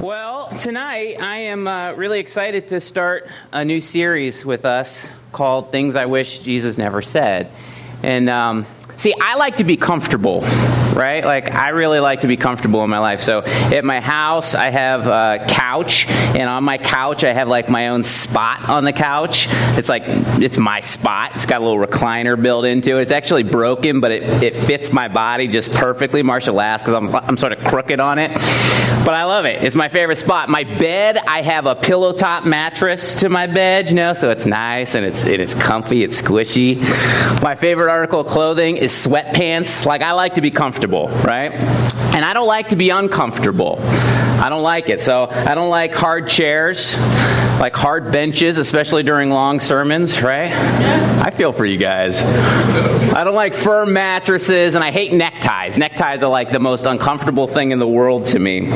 Well, tonight I am uh, really excited to start a new series with us called Things I Wish Jesus Never Said. And um, see, I like to be comfortable, right? Like, I really like to be comfortable in my life. So, at my house, I have a couch, and on my couch, I have like my own spot on the couch. It's like, it's my spot. It's got a little recliner built into it. It's actually broken, but it, it fits my body just perfectly. Marshall laughs because I'm, I'm sort of crooked on it. But I love it. It's my favorite spot. My bed, I have a pillow top mattress to my bed, you know, so it's nice and it's, it is comfy, it's squishy. My favorite article of clothing is sweatpants. Like, I like to be comfortable, right? And I don't like to be uncomfortable. I don't like it. So I don't like hard chairs, like hard benches, especially during long sermons, right? I feel for you guys. I don't like firm mattresses, and I hate neckties. Neckties are like the most uncomfortable thing in the world to me.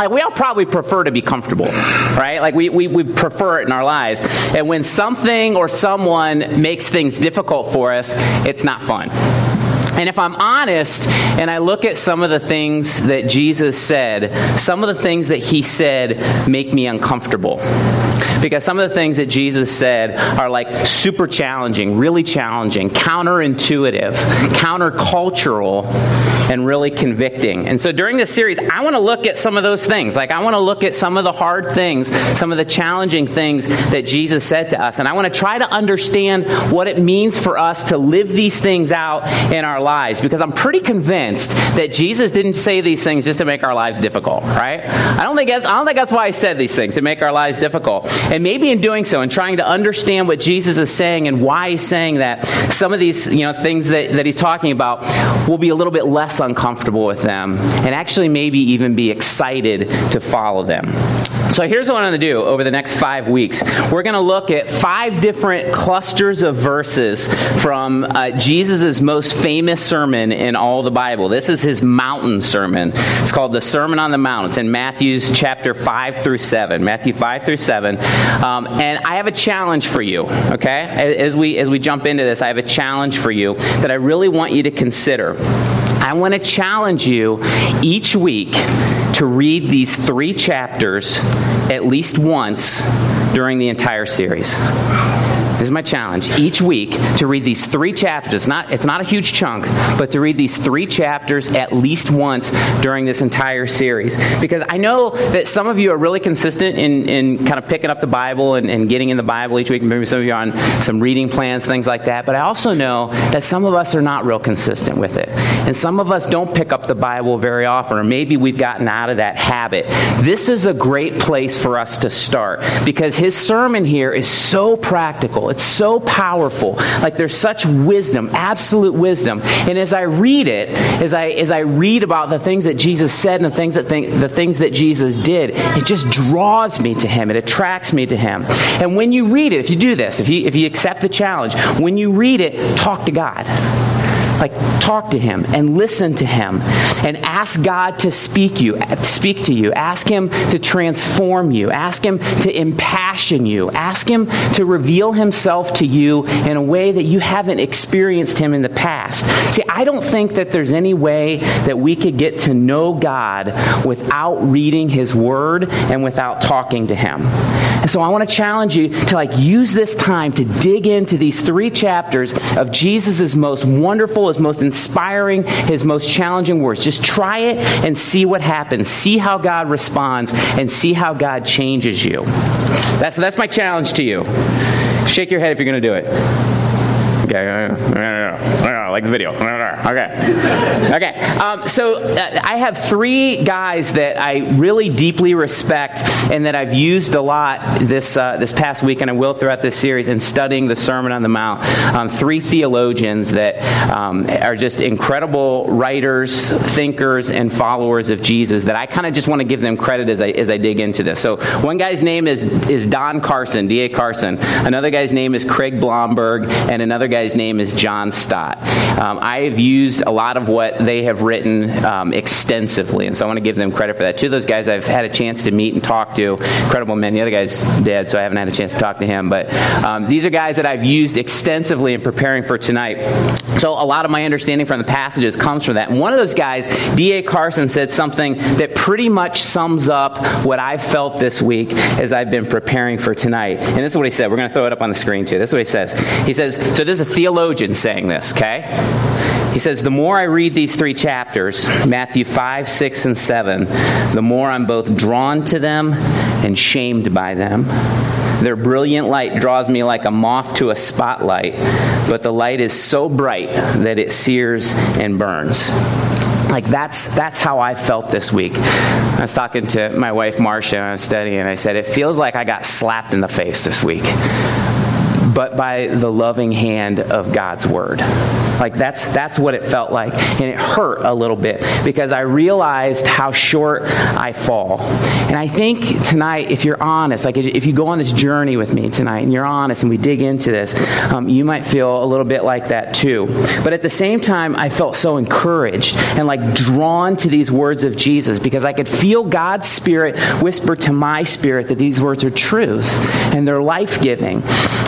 Like, we all probably prefer to be comfortable, right? Like, we, we, we prefer it in our lives. And when something or someone makes things difficult for us, it's not fun. And if I'm honest and I look at some of the things that Jesus said, some of the things that he said make me uncomfortable. Because some of the things that Jesus said are like super challenging, really challenging, counterintuitive, countercultural, and really convicting. And so during this series, I want to look at some of those things. Like, I want to look at some of the hard things, some of the challenging things that Jesus said to us. And I want to try to understand what it means for us to live these things out in our lives. Because I'm pretty convinced that Jesus didn't say these things just to make our lives difficult, right? I don't think that's, I don't think that's why he said these things, to make our lives difficult. And maybe in doing so and trying to understand what Jesus is saying and why he's saying that, some of these you know, things that, that he's talking about will be a little bit less uncomfortable with them and actually maybe even be excited to follow them. So here's what I'm going to do over the next five weeks. We're going to look at five different clusters of verses from uh, Jesus' most famous sermon in all the Bible. This is his mountain sermon. It's called the Sermon on the Mount. It's in Matthew's chapter 5 through 7. Matthew 5 through 7. Um, and I have a challenge for you, okay? As we, as we jump into this, I have a challenge for you that I really want you to consider. I want to challenge you each week to read these three chapters at least once during the entire series. This is my challenge each week to read these three chapters. It's not, it's not a huge chunk, but to read these three chapters at least once during this entire series. Because I know that some of you are really consistent in, in kind of picking up the Bible and, and getting in the Bible each week. Maybe some of you are on some reading plans, things like that. But I also know that some of us are not real consistent with it. And some of us don't pick up the Bible very often, or maybe we've gotten out of that habit. This is a great place for us to start because his sermon here is so practical. It's so powerful. Like there's such wisdom, absolute wisdom. And as I read it, as I as I read about the things that Jesus said and the things that think, the things that Jesus did, it just draws me to him. It attracts me to him. And when you read it, if you do this, if you if you accept the challenge, when you read it, talk to God. Like talk to him and listen to him and ask God to speak you, speak to you. Ask him to transform you. Ask him to impassion you. Ask him to reveal himself to you in a way that you haven't experienced him in the past. See, I don't think that there's any way that we could get to know God without reading his word and without talking to him. And so I want to challenge you to like use this time to dig into these three chapters of Jesus' most wonderful, his most inspiring, his most challenging words. Just try it and see what happens. See how God responds and see how God changes you. That's, that's my challenge to you. Shake your head if you're going to do it. Okay, like the video. Okay, okay. Um, so uh, I have three guys that I really deeply respect and that I've used a lot this uh, this past week, and I will throughout this series in studying the Sermon on the Mount. Um, three theologians that um, are just incredible writers, thinkers, and followers of Jesus. That I kind of just want to give them credit as I as I dig into this. So one guy's name is is Don Carson, D. A. Carson. Another guy's name is Craig Blomberg, and another guy's name is John Stott. Um, I have used a lot of what they have written um, extensively, and so I want to give them credit for that. Two of those guys I've had a chance to meet and talk to, incredible men. The other guy's dead, so I haven't had a chance to talk to him. But um, these are guys that I've used extensively in preparing for tonight. So a lot of my understanding from the passages comes from that. And one of those guys, D.A. Carson, said something that pretty much sums up what I've felt this week as I've been preparing for tonight. And this is what he said. We're going to throw it up on the screen too. This is what he says. He says, so this is a theologian saying this, okay? He says, The more I read these three chapters, Matthew 5, 6, and 7, the more I'm both drawn to them and shamed by them. Their brilliant light draws me like a moth to a spotlight, but the light is so bright that it sears and burns like that's that's how I felt this week. I was talking to my wife Marcia and I was studying, and I said it feels like I got slapped in the face this week, but by the loving hand of God's word. Like that's that's what it felt like, and it hurt a little bit because I realized how short I fall. And I think tonight, if you're honest, like if you go on this journey with me tonight, and you're honest, and we dig into this, um, you might feel a little bit like that too. But at the same time, I felt so encouraged and like drawn to these words of Jesus because I could feel God's Spirit whisper to my spirit that these words are truth and they're life giving.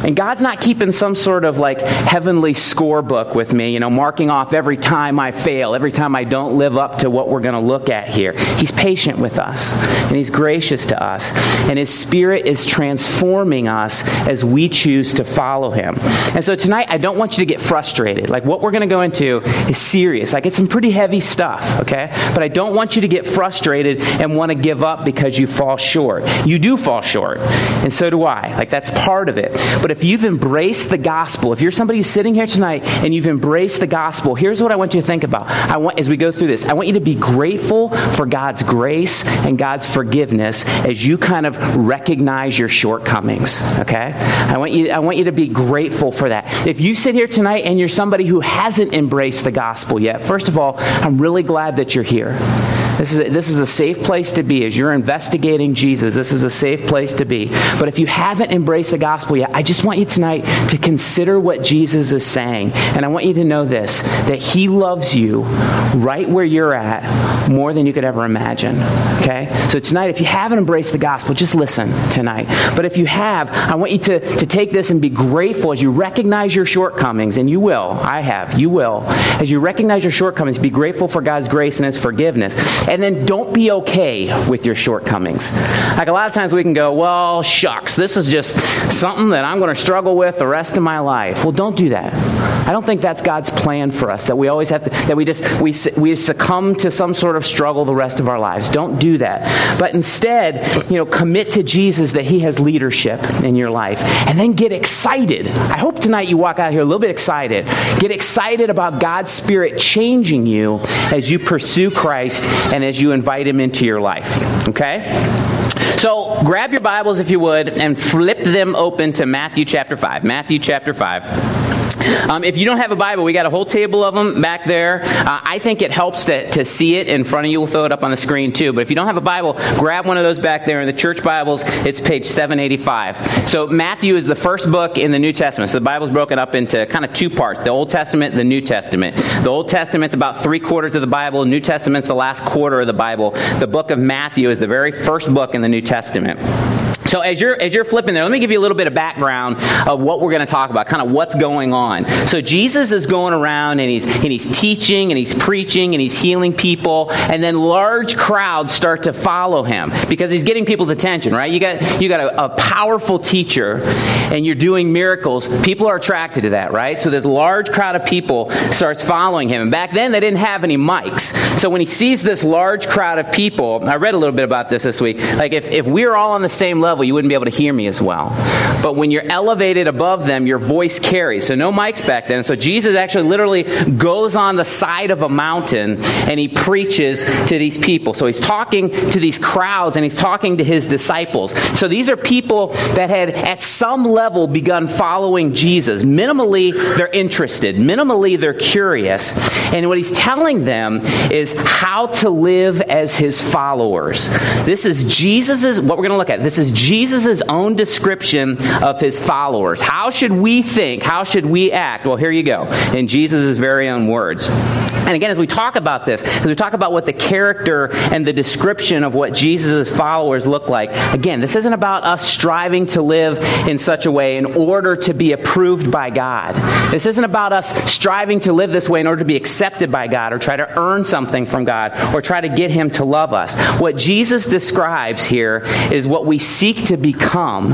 And God's not keeping some sort of like heavenly scorebook with me you know, marking off every time I fail, every time I don't live up to what we're going to look at here. He's patient with us, and He's gracious to us, and His Spirit is transforming us as we choose to follow Him. And so tonight, I don't want you to get frustrated. Like, what we're going to go into is serious. Like, it's some pretty heavy stuff, okay? But I don't want you to get frustrated and want to give up because you fall short. You do fall short, and so do I. Like, that's part of it. But if you've embraced the gospel, if you're somebody who's sitting here tonight and you've embraced the gospel, here's what I want you to think about. I want, as we go through this, I want you to be grateful for God's grace and God's forgiveness as you kind of recognize your shortcomings. Okay? I want you, I want you to be grateful for that. If you sit here tonight and you're somebody who hasn't embraced the gospel yet, first of all, I'm really glad that you're here. This is, a, this is a safe place to be. As you're investigating Jesus, this is a safe place to be. But if you haven't embraced the gospel yet, I just want you tonight to consider what Jesus is saying. And I want you to know this that He loves you right where you're at more than you could ever imagine. Okay? So tonight, if you haven't embraced the gospel, just listen tonight. But if you have, I want you to, to take this and be grateful as you recognize your shortcomings, and you will. I have. You will. As you recognize your shortcomings, be grateful for God's grace and His forgiveness. And then don't be okay with your shortcomings. Like a lot of times we can go, well, shucks, this is just something that I'm going to struggle with the rest of my life. Well, don't do that. I don't think that's God's plan for us, that we always have to, that we just, we, we succumb to some sort of struggle the rest of our lives. Don't do that. But instead, you know, commit to Jesus that He has leadership in your life. And then get excited. I hope tonight you walk out here a little bit excited. Get excited about God's Spirit changing you as you pursue Christ and as you invite Him into your life. Okay? So grab your Bibles, if you would, and flip them open to Matthew chapter 5. Matthew chapter 5. Um, if you don't have a Bible, we got a whole table of them back there. Uh, I think it helps to, to see it in front of you. We'll throw it up on the screen too. But if you don't have a Bible, grab one of those back there. In the church Bibles, it's page 785. So Matthew is the first book in the New Testament. So the Bible's broken up into kind of two parts the Old Testament, the New Testament. The Old Testament's about three quarters of the Bible, New Testament's the last quarter of the Bible. The book of Matthew is the very first book in the New Testament. So as you're as you're flipping there, let me give you a little bit of background of what we're going to talk about, kind of what's going on. So Jesus is going around and he's and he's teaching and he's preaching and he's healing people, and then large crowds start to follow him because he's getting people's attention. Right? You got you got a, a powerful teacher, and you're doing miracles. People are attracted to that, right? So this large crowd of people starts following him. And back then they didn't have any mics, so when he sees this large crowd of people, I read a little bit about this this week. Like if if we're all on the same level level, you wouldn't be able to hear me as well. But when you're elevated above them, your voice carries. So no mics back then. So Jesus actually literally goes on the side of a mountain and he preaches to these people. So he's talking to these crowds and he's talking to his disciples. So these are people that had at some level begun following Jesus. Minimally, they're interested. Minimally, they're curious. And what he's telling them is how to live as his followers. This is Jesus's, what we're going to look at. This is Jesus' own description of his followers. How should we think? How should we act? Well, here you go, in Jesus' very own words. And again, as we talk about this, as we talk about what the character and the description of what Jesus' followers look like, again, this isn't about us striving to live in such a way in order to be approved by God. This isn't about us striving to live this way in order to be accepted by God or try to earn something from God or try to get Him to love us. What Jesus describes here is what we seek to become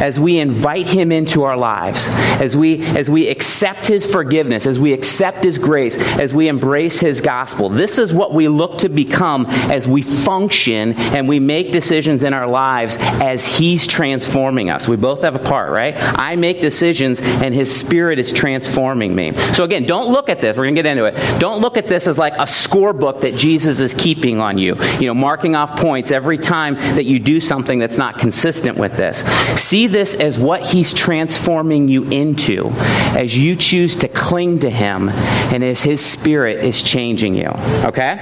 as we invite Him into our lives, as we, as we accept His forgiveness, as we accept His grace, as we embrace Embrace his gospel. This is what we look to become as we function and we make decisions in our lives as He's transforming us. We both have a part, right? I make decisions and His Spirit is transforming me. So again, don't look at this. We're going to get into it. Don't look at this as like a scorebook that Jesus is keeping on you, you know, marking off points every time that you do something that's not consistent with this. See this as what He's transforming you into as you choose to cling to Him and as His Spirit is changing you. Okay?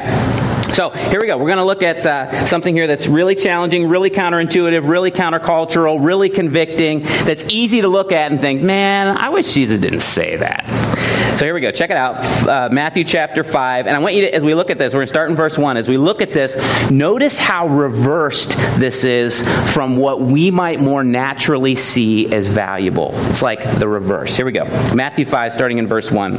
So here we go. We're going to look at uh, something here that's really challenging, really counterintuitive, really countercultural, really convicting, that's easy to look at and think, man, I wish Jesus didn't say that. So here we go. Check it out. Uh, Matthew chapter 5. And I want you to, as we look at this, we're going to start in verse 1. As we look at this, notice how reversed this is from what we might more naturally see as valuable. It's like the reverse. Here we go. Matthew 5, starting in verse 1.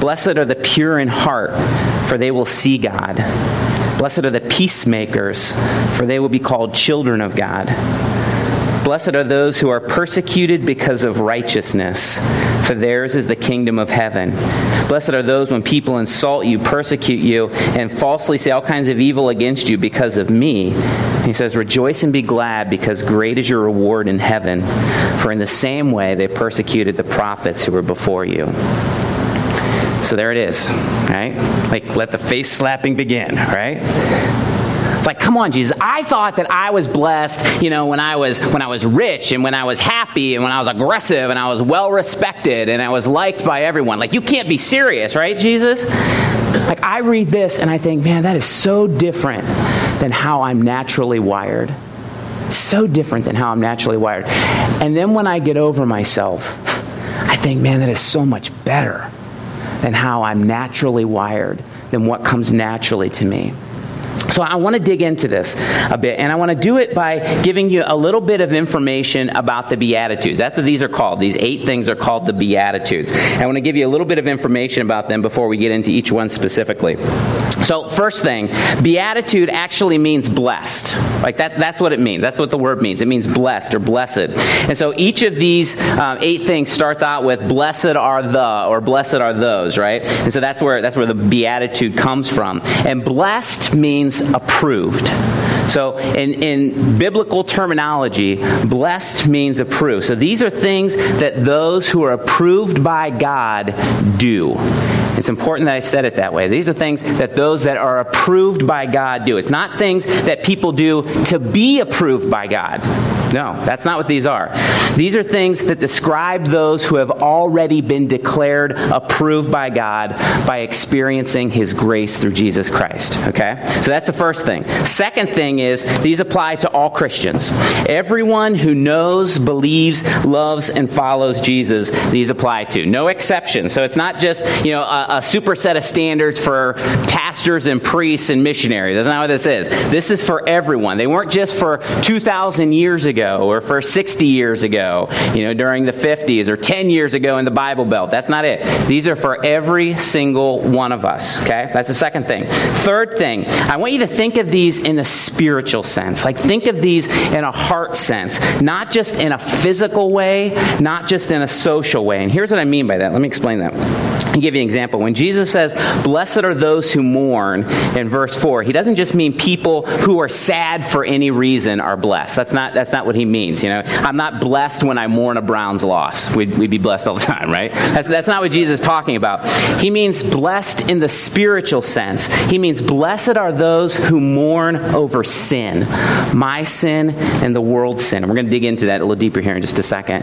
Blessed are the pure in heart, for they will see God. Blessed are the peacemakers, for they will be called children of God. Blessed are those who are persecuted because of righteousness, for theirs is the kingdom of heaven. Blessed are those when people insult you, persecute you, and falsely say all kinds of evil against you because of me. He says, Rejoice and be glad, because great is your reward in heaven. For in the same way they persecuted the prophets who were before you. So there it is, right? Like, let the face slapping begin, right? It's like, come on, Jesus. I thought that I was blessed, you know, when I was when I was rich and when I was happy and when I was aggressive and I was well respected and I was liked by everyone. Like, you can't be serious, right, Jesus? Like, I read this and I think, man, that is so different than how I'm naturally wired. It's so different than how I'm naturally wired. And then when I get over myself, I think, man, that is so much better than how I'm naturally wired, than what comes naturally to me. So I want to dig into this a bit, and I want to do it by giving you a little bit of information about the Beatitudes. That's what these are called. These eight things are called the Beatitudes. I want to give you a little bit of information about them before we get into each one specifically. So, first thing, Beatitude actually means blessed. Like that, that's what it means. That's what the word means. It means blessed or blessed. And so each of these um, eight things starts out with blessed are the or blessed are those, right? And so that's where that's where the Beatitude comes from. And blessed means approved. So, in, in biblical terminology, blessed means approved. So, these are things that those who are approved by God do. It's important that I said it that way. These are things that those that are approved by God do. It's not things that people do to be approved by God. No, that's not what these are. These are things that describe those who have already been declared approved by God by experiencing His grace through Jesus Christ. Okay? So that's the first thing. Second thing is these apply to all Christians. Everyone who knows, believes, loves, and follows Jesus, these apply to. No exception. So it's not just, you know, a, a super set of standards for pastors and priests and missionaries. That's not what this is. This is for everyone. They weren't just for 2,000 years ago or for 60 years ago, you know, during the 50s or 10 years ago in the Bible Belt. That's not it. These are for every single one of us. Okay? That's the second thing. Third thing, I want you to think of these in a spiritual sense. Like, think of these in a heart sense, not just in a physical way, not just in a social way. And here's what I mean by that. Let me explain that. I'll give you an example example, when Jesus says, Blessed are those who mourn in verse 4, he doesn't just mean people who are sad for any reason are blessed. That's not, that's not what he means. You know, I'm not blessed when I mourn a Browns loss. We'd, we'd be blessed all the time, right? That's, that's not what Jesus is talking about. He means blessed in the spiritual sense. He means blessed are those who mourn over sin, my sin and the world's sin. We're going to dig into that a little deeper here in just a second.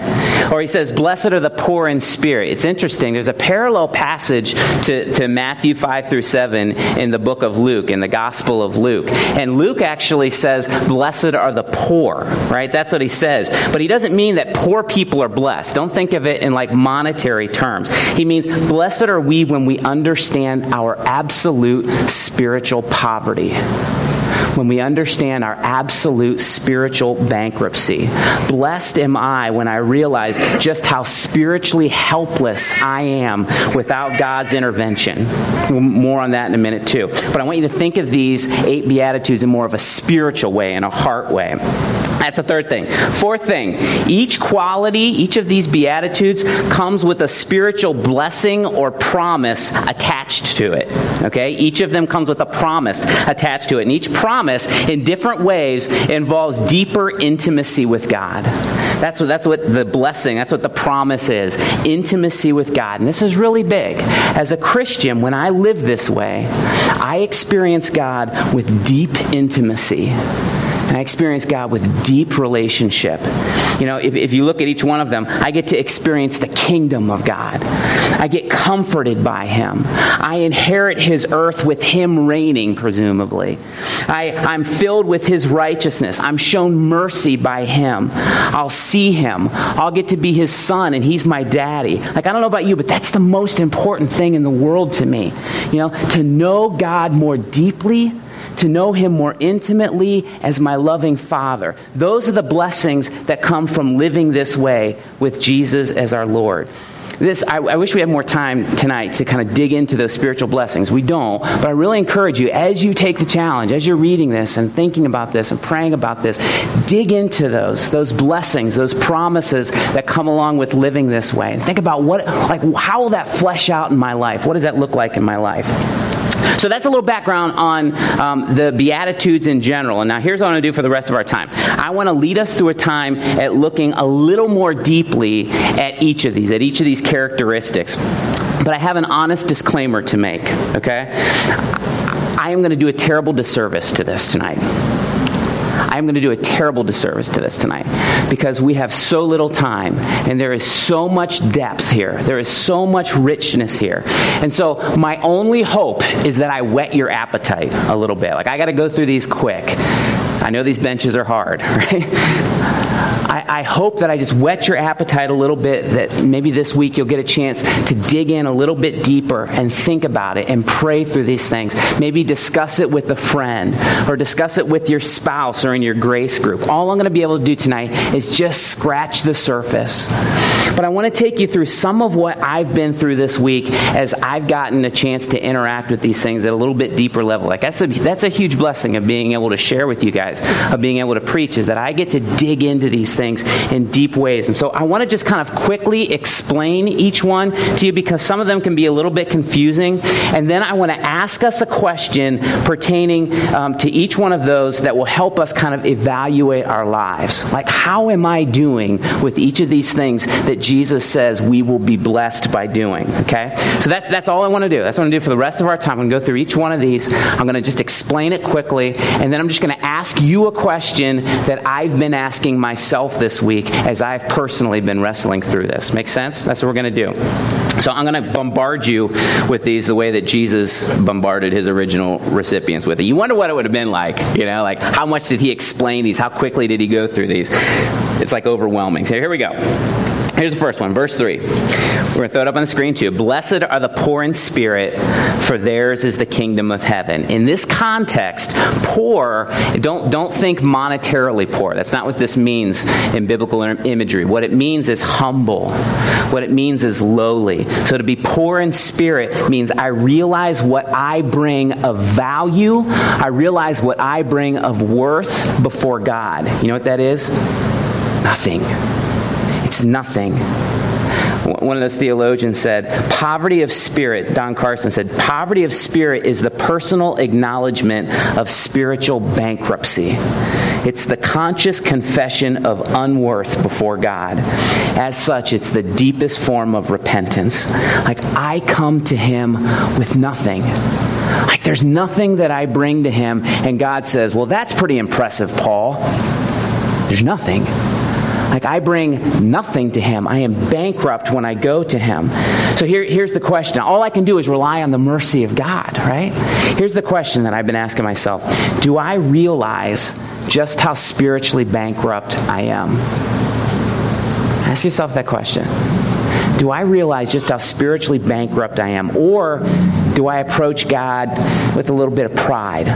Or he says, blessed are the poor in spirit. It's interesting. There's a parallel passage to, to Matthew 5 through 7 in the book of Luke, in the Gospel of Luke. And Luke actually says, blessed are the poor, right? That's what he says. But he doesn't mean that poor people are blessed. Don't think of it in like monetary terms. He means, blessed are we when we understand our absolute spiritual poverty when we understand our absolute spiritual bankruptcy. Blessed am I when I realize just how spiritually helpless I am without God's intervention. More on that in a minute, too. But I want you to think of these eight Beatitudes in more of a spiritual way, in a heart way. That's the third thing. Fourth thing, each quality, each of these Beatitudes comes with a spiritual blessing or promise attached to it. Okay? Each of them comes with a promise attached to it. And each promise, in different ways, involves deeper intimacy with God. That's what, that's what the blessing, that's what the promise is intimacy with God. And this is really big. As a Christian, when I live this way, I experience God with deep intimacy. And I experience God with deep relationship. You know, if, if you look at each one of them, I get to experience the kingdom of God. I get comforted by Him. I inherit His earth with Him reigning, presumably. I, I'm filled with His righteousness. I'm shown mercy by Him. I'll see Him. I'll get to be His son, and He's my daddy. Like, I don't know about you, but that's the most important thing in the world to me. You know, to know God more deeply to know Him more intimately as my loving Father. Those are the blessings that come from living this way with Jesus as our Lord. This, I, I, wish we had more time tonight to kind of dig into those spiritual blessings. We don't, but I really encourage you as you take the challenge, as you're reading this and thinking about this and praying about this, dig into those, those blessings, those promises that come along with living this way. And think about what, like, how will that flesh out in my life? What does that look like in my life? So that's a little background on um, the Beatitudes in general. And now here's what I'm going to do for the rest of our time. I want to lead us through a time at looking a little more deeply at each of these, at each of these characteristics. But I have an honest disclaimer to make, okay? I am going to do a terrible disservice to this tonight. I'm going to do a terrible disservice to this tonight because we have so little time and there is so much depth here. There is so much richness here. And so my only hope is that I whet your appetite a little bit. Like I got to go through these quick. I know these benches are hard, right? I, I, hope that I just whet your appetite a little bit, that maybe this week you'll get a chance to dig in a little bit deeper and think about it and pray through these things. Maybe discuss it with a friend or discuss it with your spouse or in your grace group. All I'm going to be able to do tonight is just scratch the surface. But I want to take you through some of what I've been through this week as I've gotten a chance to interact with these things at a little bit deeper level. Like that's a, that's a huge blessing of being able to share with you guys, of being able to preach, is that I get to dig into these things in deep ways. And so I want to just kind of quickly explain each one to you because some of them can be a little bit confusing. And then I want to ask us a question pertaining um, to each one of those that will help us kind of evaluate our lives. Like, how am I doing with each of these things that Jesus says we will be blessed by doing? Okay? So that, that's all I want to do. That's what I'm going to do for the rest of our time. I'm going to go through each one of these. I'm going to just explain it quickly. And then I'm just going to ask you a question that I've been asking myself this week as I've personally been wrestling through this. Make sense? That's what we're going to do. So I'm going to bombard you with these the way that Jesus bombarded his original recipients with it. You wonder what it would have been like, you know, like how much did he explain these? How quickly did he go through these? It's like overwhelming. So here we go. Here's the first one, verse 3. We're going to throw it up on the screen too. Blessed are the poor in spirit, for theirs is the kingdom of heaven. In this context, poor, don't, don't think monetarily poor. That's not what this means in biblical imagery. What it means is humble, what it means is lowly. So to be poor in spirit means I realize what I bring of value, I realize what I bring of worth before God. You know what that is? Nothing. It's nothing. One of those theologians said, poverty of spirit, Don Carson said, poverty of spirit is the personal acknowledgement of spiritual bankruptcy. It's the conscious confession of unworth before God. As such, it's the deepest form of repentance. Like, I come to Him with nothing. Like, there's nothing that I bring to Him, and God says, Well, that's pretty impressive, Paul. There's nothing. Like I bring nothing to him. I am bankrupt when I go to him. So here, here's the question. All I can do is rely on the mercy of God, right? Here's the question that I've been asking myself Do I realize just how spiritually bankrupt I am? Ask yourself that question. Do I realize just how spiritually bankrupt I am? Or do I approach God with a little bit of pride?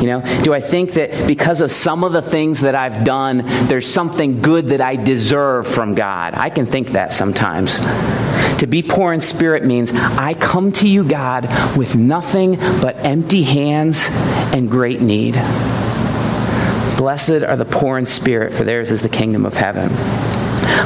You know, do I think that because of some of the things that I've done, there's something good that I deserve from God? I can think that sometimes. To be poor in spirit means I come to you, God, with nothing but empty hands and great need. Blessed are the poor in spirit, for theirs is the kingdom of heaven.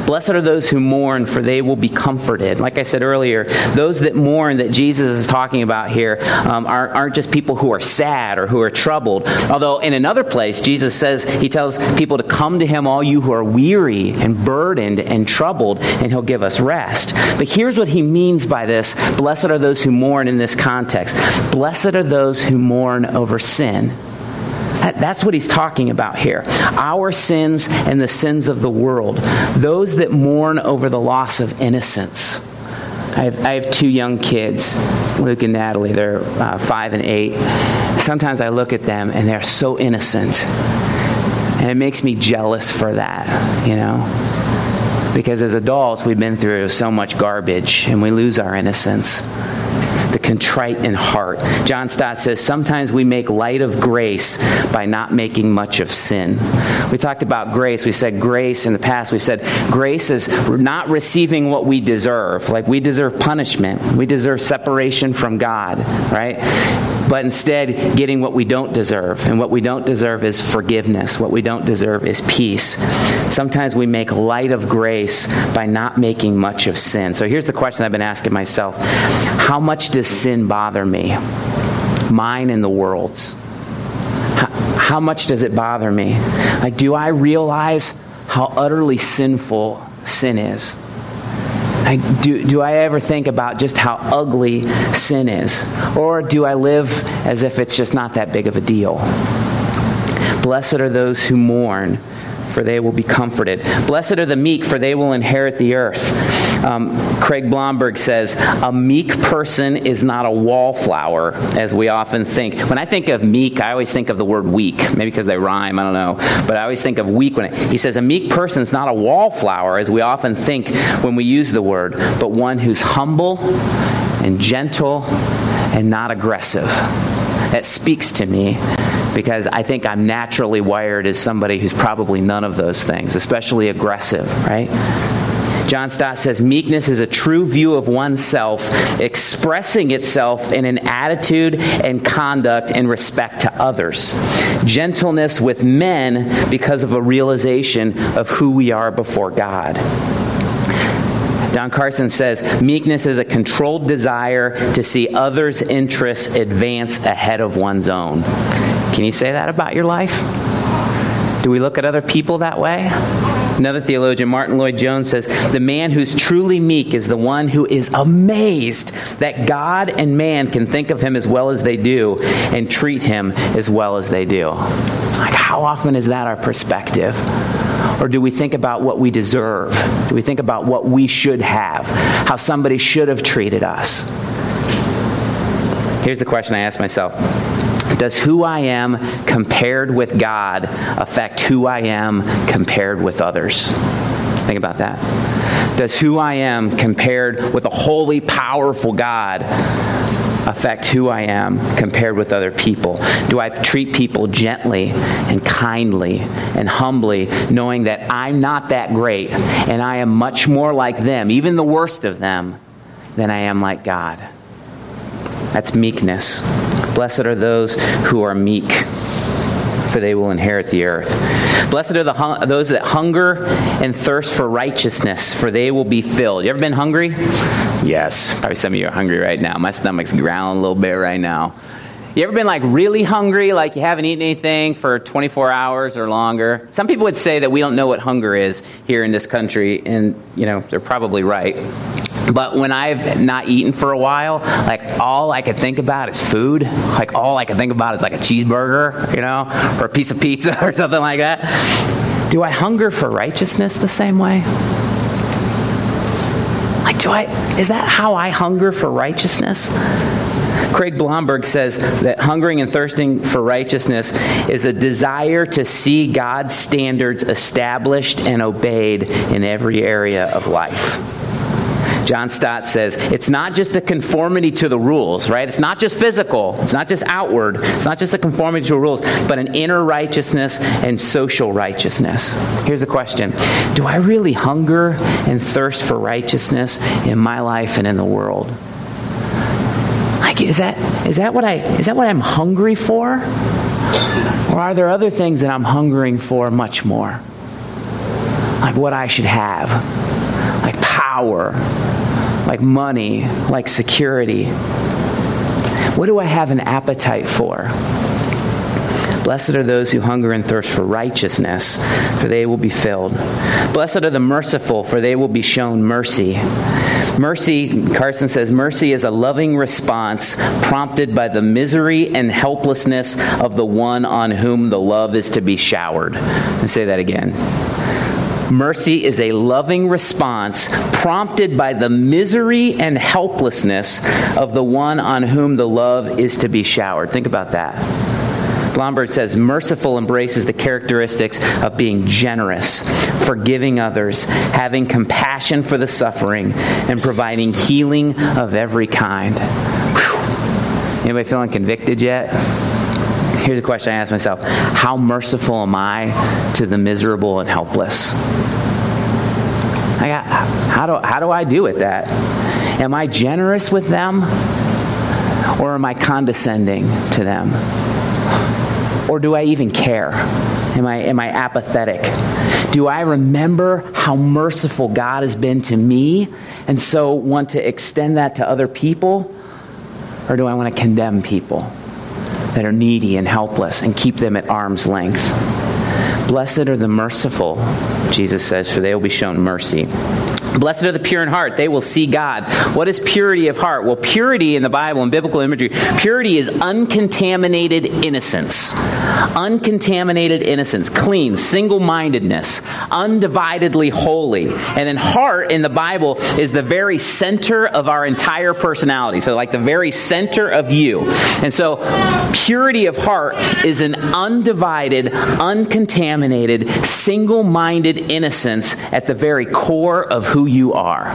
Blessed are those who mourn, for they will be comforted. Like I said earlier, those that mourn that Jesus is talking about here um, aren't, aren't just people who are sad or who are troubled. Although in another place, Jesus says, He tells people to come to Him, all you who are weary and burdened and troubled, and He'll give us rest. But here's what He means by this Blessed are those who mourn in this context. Blessed are those who mourn over sin. That's what he's talking about here. Our sins and the sins of the world. Those that mourn over the loss of innocence. I have, I have two young kids, Luke and Natalie. They're uh, five and eight. Sometimes I look at them and they're so innocent. And it makes me jealous for that, you know? Because as adults, we've been through so much garbage and we lose our innocence the contrite in heart. John Stott says sometimes we make light of grace by not making much of sin. We talked about grace. We said grace in the past. We said grace is not receiving what we deserve. Like we deserve punishment, we deserve separation from God, right? But instead, getting what we don't deserve. And what we don't deserve is forgiveness. What we don't deserve is peace. Sometimes we make light of grace by not making much of sin. So here's the question I've been asking myself How much does sin bother me? Mine and the world's. How much does it bother me? Like, do I realize how utterly sinful sin is? Like, do, do I ever think about just how ugly sin is? Or do I live as if it's just not that big of a deal? Blessed are those who mourn, for they will be comforted. Blessed are the meek, for they will inherit the earth. Um, Craig Blomberg says, A meek person is not a wallflower, as we often think. When I think of meek, I always think of the word weak, maybe because they rhyme, I don't know. But I always think of weak when it, he says, A meek person is not a wallflower, as we often think when we use the word, but one who's humble and gentle and not aggressive. That speaks to me because I think I'm naturally wired as somebody who's probably none of those things, especially aggressive, right? John Stott says meekness is a true view of oneself, expressing itself in an attitude and conduct in respect to others. Gentleness with men because of a realization of who we are before God. Don Carson says meekness is a controlled desire to see others' interests advance ahead of one's own. Can you say that about your life? Do we look at other people that way? Another theologian, Martyn Lloyd-Jones, says the man who's truly meek is the one who is amazed that God and man can think of him as well as they do and treat him as well as they do. Like, how often is that our perspective? Or do we think about what we deserve? Do we think about what we should have? How somebody should have treated us? Here's the question I ask myself Does who I am compared with God affect who I am compared with others? Think about that. Does who I am compared with a holy, powerful God affect who I am compared with other people? Do I treat people gently and kindly and humbly, knowing that I'm not that great and I am much more like them, even the worst of them, than I am like God? That's meekness. Blessed are those who are meek for they will inherit the earth. Blessed are the hung- those that hunger and thirst for righteousness, for they will be filled. You ever been hungry? Yes. Probably some of you are hungry right now. My stomach's growling a little bit right now. You ever been like really hungry, like you haven't eaten anything for 24 hours or longer? Some people would say that we don't know what hunger is here in this country, and you know, they're probably right. But when I've not eaten for a while, like all I could think about is food. Like all I could think about is like a cheeseburger, you know, or a piece of pizza or something like that. Do I hunger for righteousness the same way? Like, do I, is that how I hunger for righteousness? Craig Blomberg says that hungering and thirsting for righteousness is a desire to see God's standards established and obeyed in every area of life. John Stott says it's not just a conformity to the rules, right? It's not just physical, it's not just outward, it's not just a conformity to rules, but an inner righteousness and social righteousness. Here's a question Do I really hunger and thirst for righteousness in my life and in the world? Like, is that, is that what I, is that what I'm hungry for? Or are there other things that I'm hungering for much more? Like what I should have, like power, like money, like security. What do I have an appetite for? Blessed are those who hunger and thirst for righteousness, for they will be filled. Blessed are the merciful, for they will be shown mercy. Mercy, Carson says, mercy is a loving response prompted by the misery and helplessness of the one on whom the love is to be showered. Let me say that again. Mercy is a loving response prompted by the misery and helplessness of the one on whom the love is to be showered. Think about that. Blomberg says merciful embraces the characteristics of being generous, forgiving others, having compassion for the suffering, and providing healing of every kind. Whew. Anybody feeling convicted yet? Here's a question I ask myself How merciful am I to the miserable and helpless? I got, how, do, how do I do with that? Am I generous with them? Or am I condescending to them? Or do I even care? Am I, am I apathetic? Do I remember how merciful God has been to me and so want to extend that to other people? Or do I want to condemn people that are needy and helpless and keep them at arm's length? Blessed are the merciful, Jesus says, for they will be shown mercy. Blessed are the pure in heart, they will see God. What is purity of heart? Well, purity in the Bible and biblical imagery, purity is uncontaminated innocence. Uncontaminated innocence, clean, single mindedness, undividedly holy. And then heart in the Bible is the very center of our entire personality. So, like the very center of you. And so, purity of heart is an undivided, uncontaminated, single minded innocence at the very core of who you are.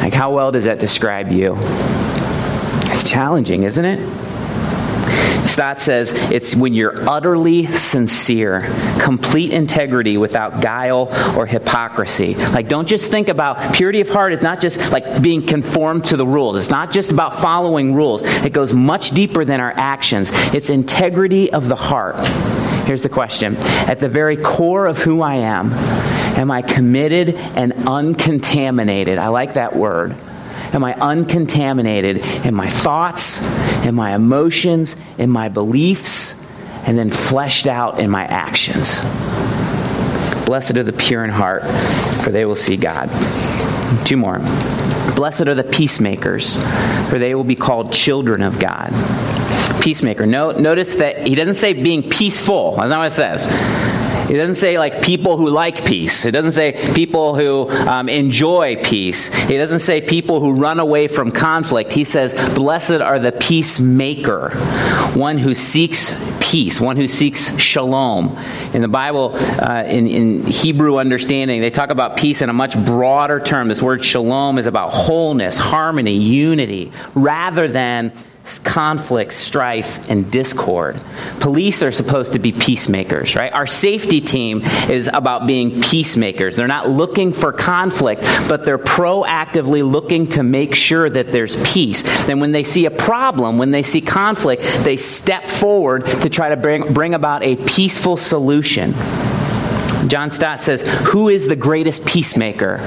like, how well does that describe you? It's challenging, isn't it? Stott says it's when you're utterly sincere, complete integrity without guile or hypocrisy. Like, don't just think about purity of heart is not just like being conformed to the rules. It's not just about following rules. It goes much deeper than our actions. It's integrity of the heart. Here's the question At the very core of who I am, am I committed and uncontaminated? I like that word. Am I uncontaminated in my thoughts, in my emotions, in my beliefs, and then fleshed out in my actions? Blessed are the pure in heart, for they will see God. Two more. Blessed are the peacemakers, for they will be called children of God. Peacemaker. No, notice that he doesn't say being peaceful. That's not what it says. It doesn't say like people who like peace. It doesn't say people who um, enjoy peace. It doesn't say people who run away from conflict. He says, Blessed are the peacemaker, one who seeks peace, one who seeks shalom. In the Bible, uh, in, in Hebrew understanding, they talk about peace in a much broader term. This word shalom is about wholeness, harmony, unity, rather than conflict, strife, and discord. Police are supposed to be peacemakers, right? Our safety team is about being peacemakers. They're not looking for conflict, but they're proactively looking to make sure that there's peace. Then when they see a problem, when they see conflict, they step forward to try to bring, bring about a peaceful solution. John Stott says, Who is the greatest peacemaker?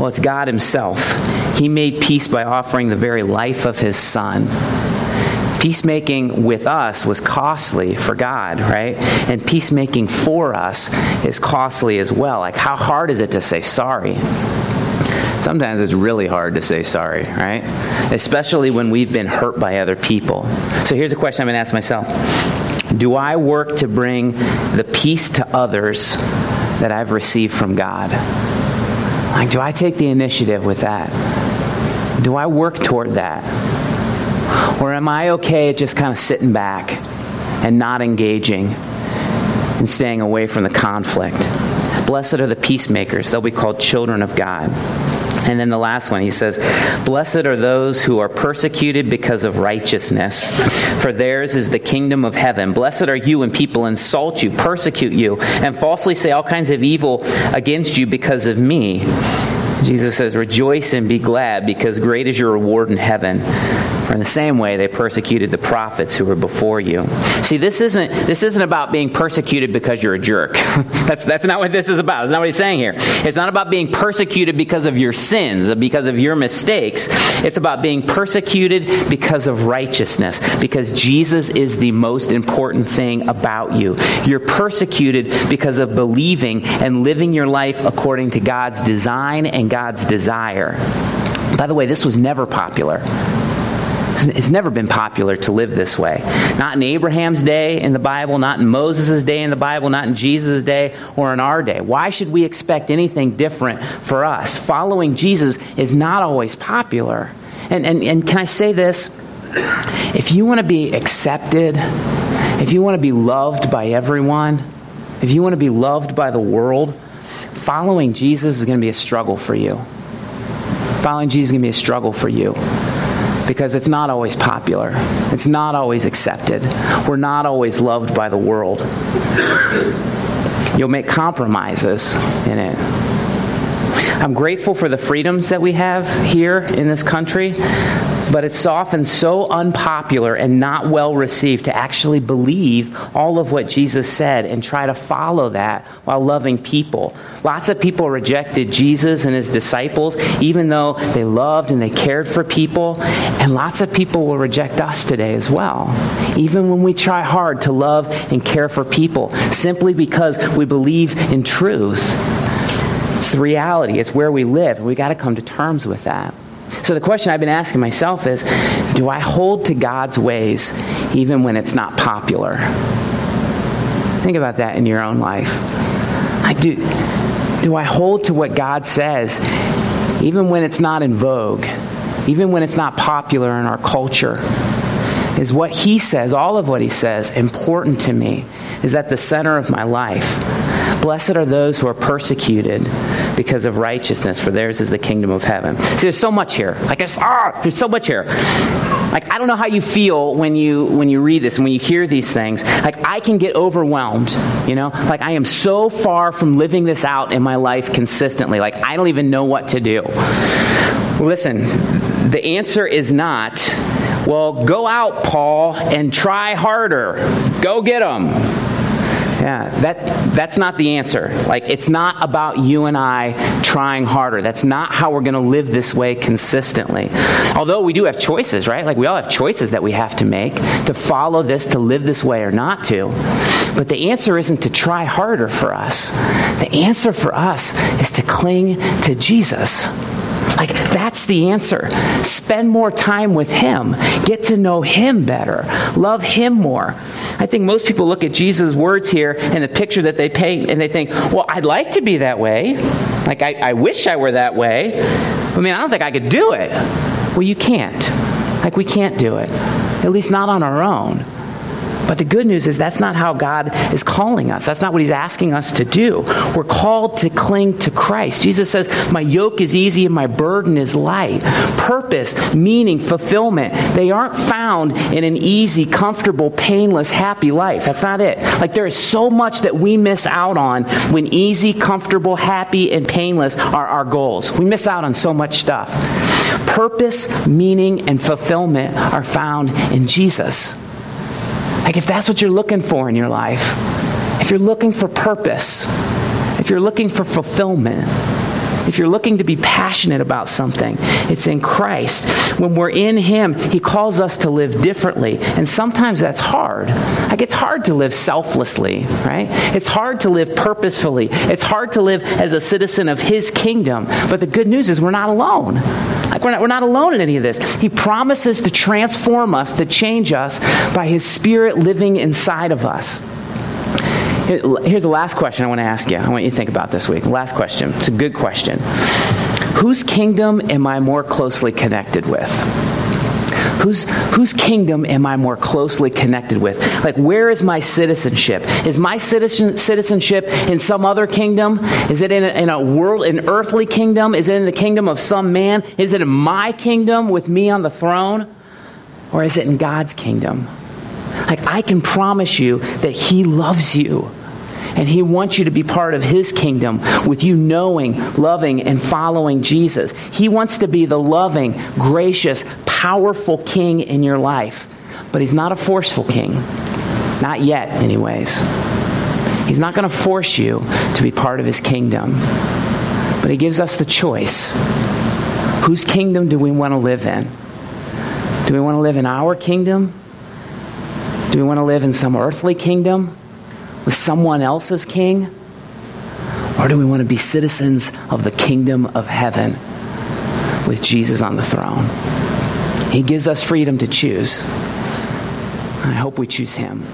Well, it's God Himself. He made peace by offering the very life of his son. Peacemaking with us was costly for God, right? And peacemaking for us is costly as well. Like, how hard is it to say sorry? Sometimes it's really hard to say sorry, right? Especially when we've been hurt by other people. So here's a question I'm going to ask myself Do I work to bring the peace to others that I've received from God? Like, do I take the initiative with that? Do I work toward that? Or am I okay at just kind of sitting back and not engaging and staying away from the conflict? Blessed are the peacemakers, they'll be called children of God. And then the last one, he says, Blessed are those who are persecuted because of righteousness, for theirs is the kingdom of heaven. Blessed are you when people insult you, persecute you, and falsely say all kinds of evil against you because of me. Jesus says, Rejoice and be glad, because great is your reward in heaven. In the same way, they persecuted the prophets who were before you. See, this isn't, this isn't about being persecuted because you're a jerk. that's, that's not what this is about. That's not what he's saying here. It's not about being persecuted because of your sins, because of your mistakes. It's about being persecuted because of righteousness, because Jesus is the most important thing about you. You're persecuted because of believing and living your life according to God's design and God's desire. By the way, this was never popular. It's never been popular to live this way. Not in Abraham's day in the Bible, not in Moses' day in the Bible, not in Jesus' day, or in our day. Why should we expect anything different for us? Following Jesus is not always popular. And, and, and can I say this? If you want to be accepted, if you want to be loved by everyone, if you want to be loved by the world, following Jesus is going to be a struggle for you. Following Jesus is going to be a struggle for you because it's not always popular. It's not always accepted. We're not always loved by the world. You'll make compromises in it. I'm grateful for the freedoms that we have here in this country, but it's often so unpopular and not well received to actually believe all of what Jesus said and try to follow that while loving people. Lots of people rejected Jesus and his disciples, even though they loved and they cared for people. And lots of people will reject us today as well, even when we try hard to love and care for people, simply because we believe in truth. It's the reality, it's where we live, and we got to come to terms with that. So the question I've been asking myself is do I hold to God's ways even when it's not popular? Think about that in your own life. I do do I hold to what God says even when it's not in vogue, even when it's not popular in our culture? Is what he says, all of what he says, important to me? Is that the center of my life? Blessed are those who are persecuted because of righteousness, for theirs is the kingdom of heaven. See, there's so much here. Like, there's, ah, there's so much here. Like, I don't know how you feel when you when you read this and when you hear these things. Like, I can get overwhelmed. You know, like I am so far from living this out in my life consistently. Like, I don't even know what to do. Listen, the answer is not well, go out, Paul, and try harder. Go get them. Yeah, that, that's not the answer. Like, it's not about you and I trying harder. That's not how we're going to live this way consistently. Although we do have choices, right? Like, we all have choices that we have to make to follow this, to live this way, or not to. But the answer isn't to try harder for us. The answer for us is to cling to Jesus. Like, that's the answer. Spend more time with Him. Get to know Him better. Love Him more. I think most people look at Jesus' words here and the picture that they paint and they think, well, I'd like to be that way. Like, I, I wish I were that way. I mean, I don't think I could do it. Well, you can't. Like, we can't do it, at least not on our own. But the good news is that's not how God is calling us. That's not what He's asking us to do. We're called to cling to Christ. Jesus says, My yoke is easy and my burden is light. Purpose, meaning, fulfillment, they aren't found in an easy, comfortable, painless, happy life. That's not it. Like there is so much that we miss out on when easy, comfortable, happy, and painless are our goals. We miss out on so much stuff. Purpose, meaning, and fulfillment are found in Jesus. Like, if that's what you're looking for in your life, if you're looking for purpose, if you're looking for fulfillment, if you're looking to be passionate about something, it's in Christ. When we're in Him, He calls us to live differently. And sometimes that's hard. Like it's hard to live selflessly, right? It's hard to live purposefully. It's hard to live as a citizen of His kingdom. But the good news is we're not alone. Like we're not, we're not alone in any of this. He promises to transform us, to change us by His Spirit living inside of us. Here's the last question I want to ask you. I want you to think about this week. Last question. It's a good question. Whose kingdom am I more closely connected with? Whose, whose kingdom am I more closely connected with? Like, where is my citizenship? Is my citizen, citizenship in some other kingdom? Is it in a, in a world, an earthly kingdom? Is it in the kingdom of some man? Is it in my kingdom with me on the throne? Or is it in God's kingdom? Like, I can promise you that He loves you. And He wants you to be part of His kingdom with you knowing, loving, and following Jesus. He wants to be the loving, gracious, powerful king in your life. But He's not a forceful king. Not yet, anyways. He's not going to force you to be part of His kingdom. But He gives us the choice. Whose kingdom do we want to live in? Do we want to live in our kingdom? Do we want to live in some earthly kingdom? With someone else's king? Or do we want to be citizens of the kingdom of heaven with Jesus on the throne? He gives us freedom to choose. I hope we choose him.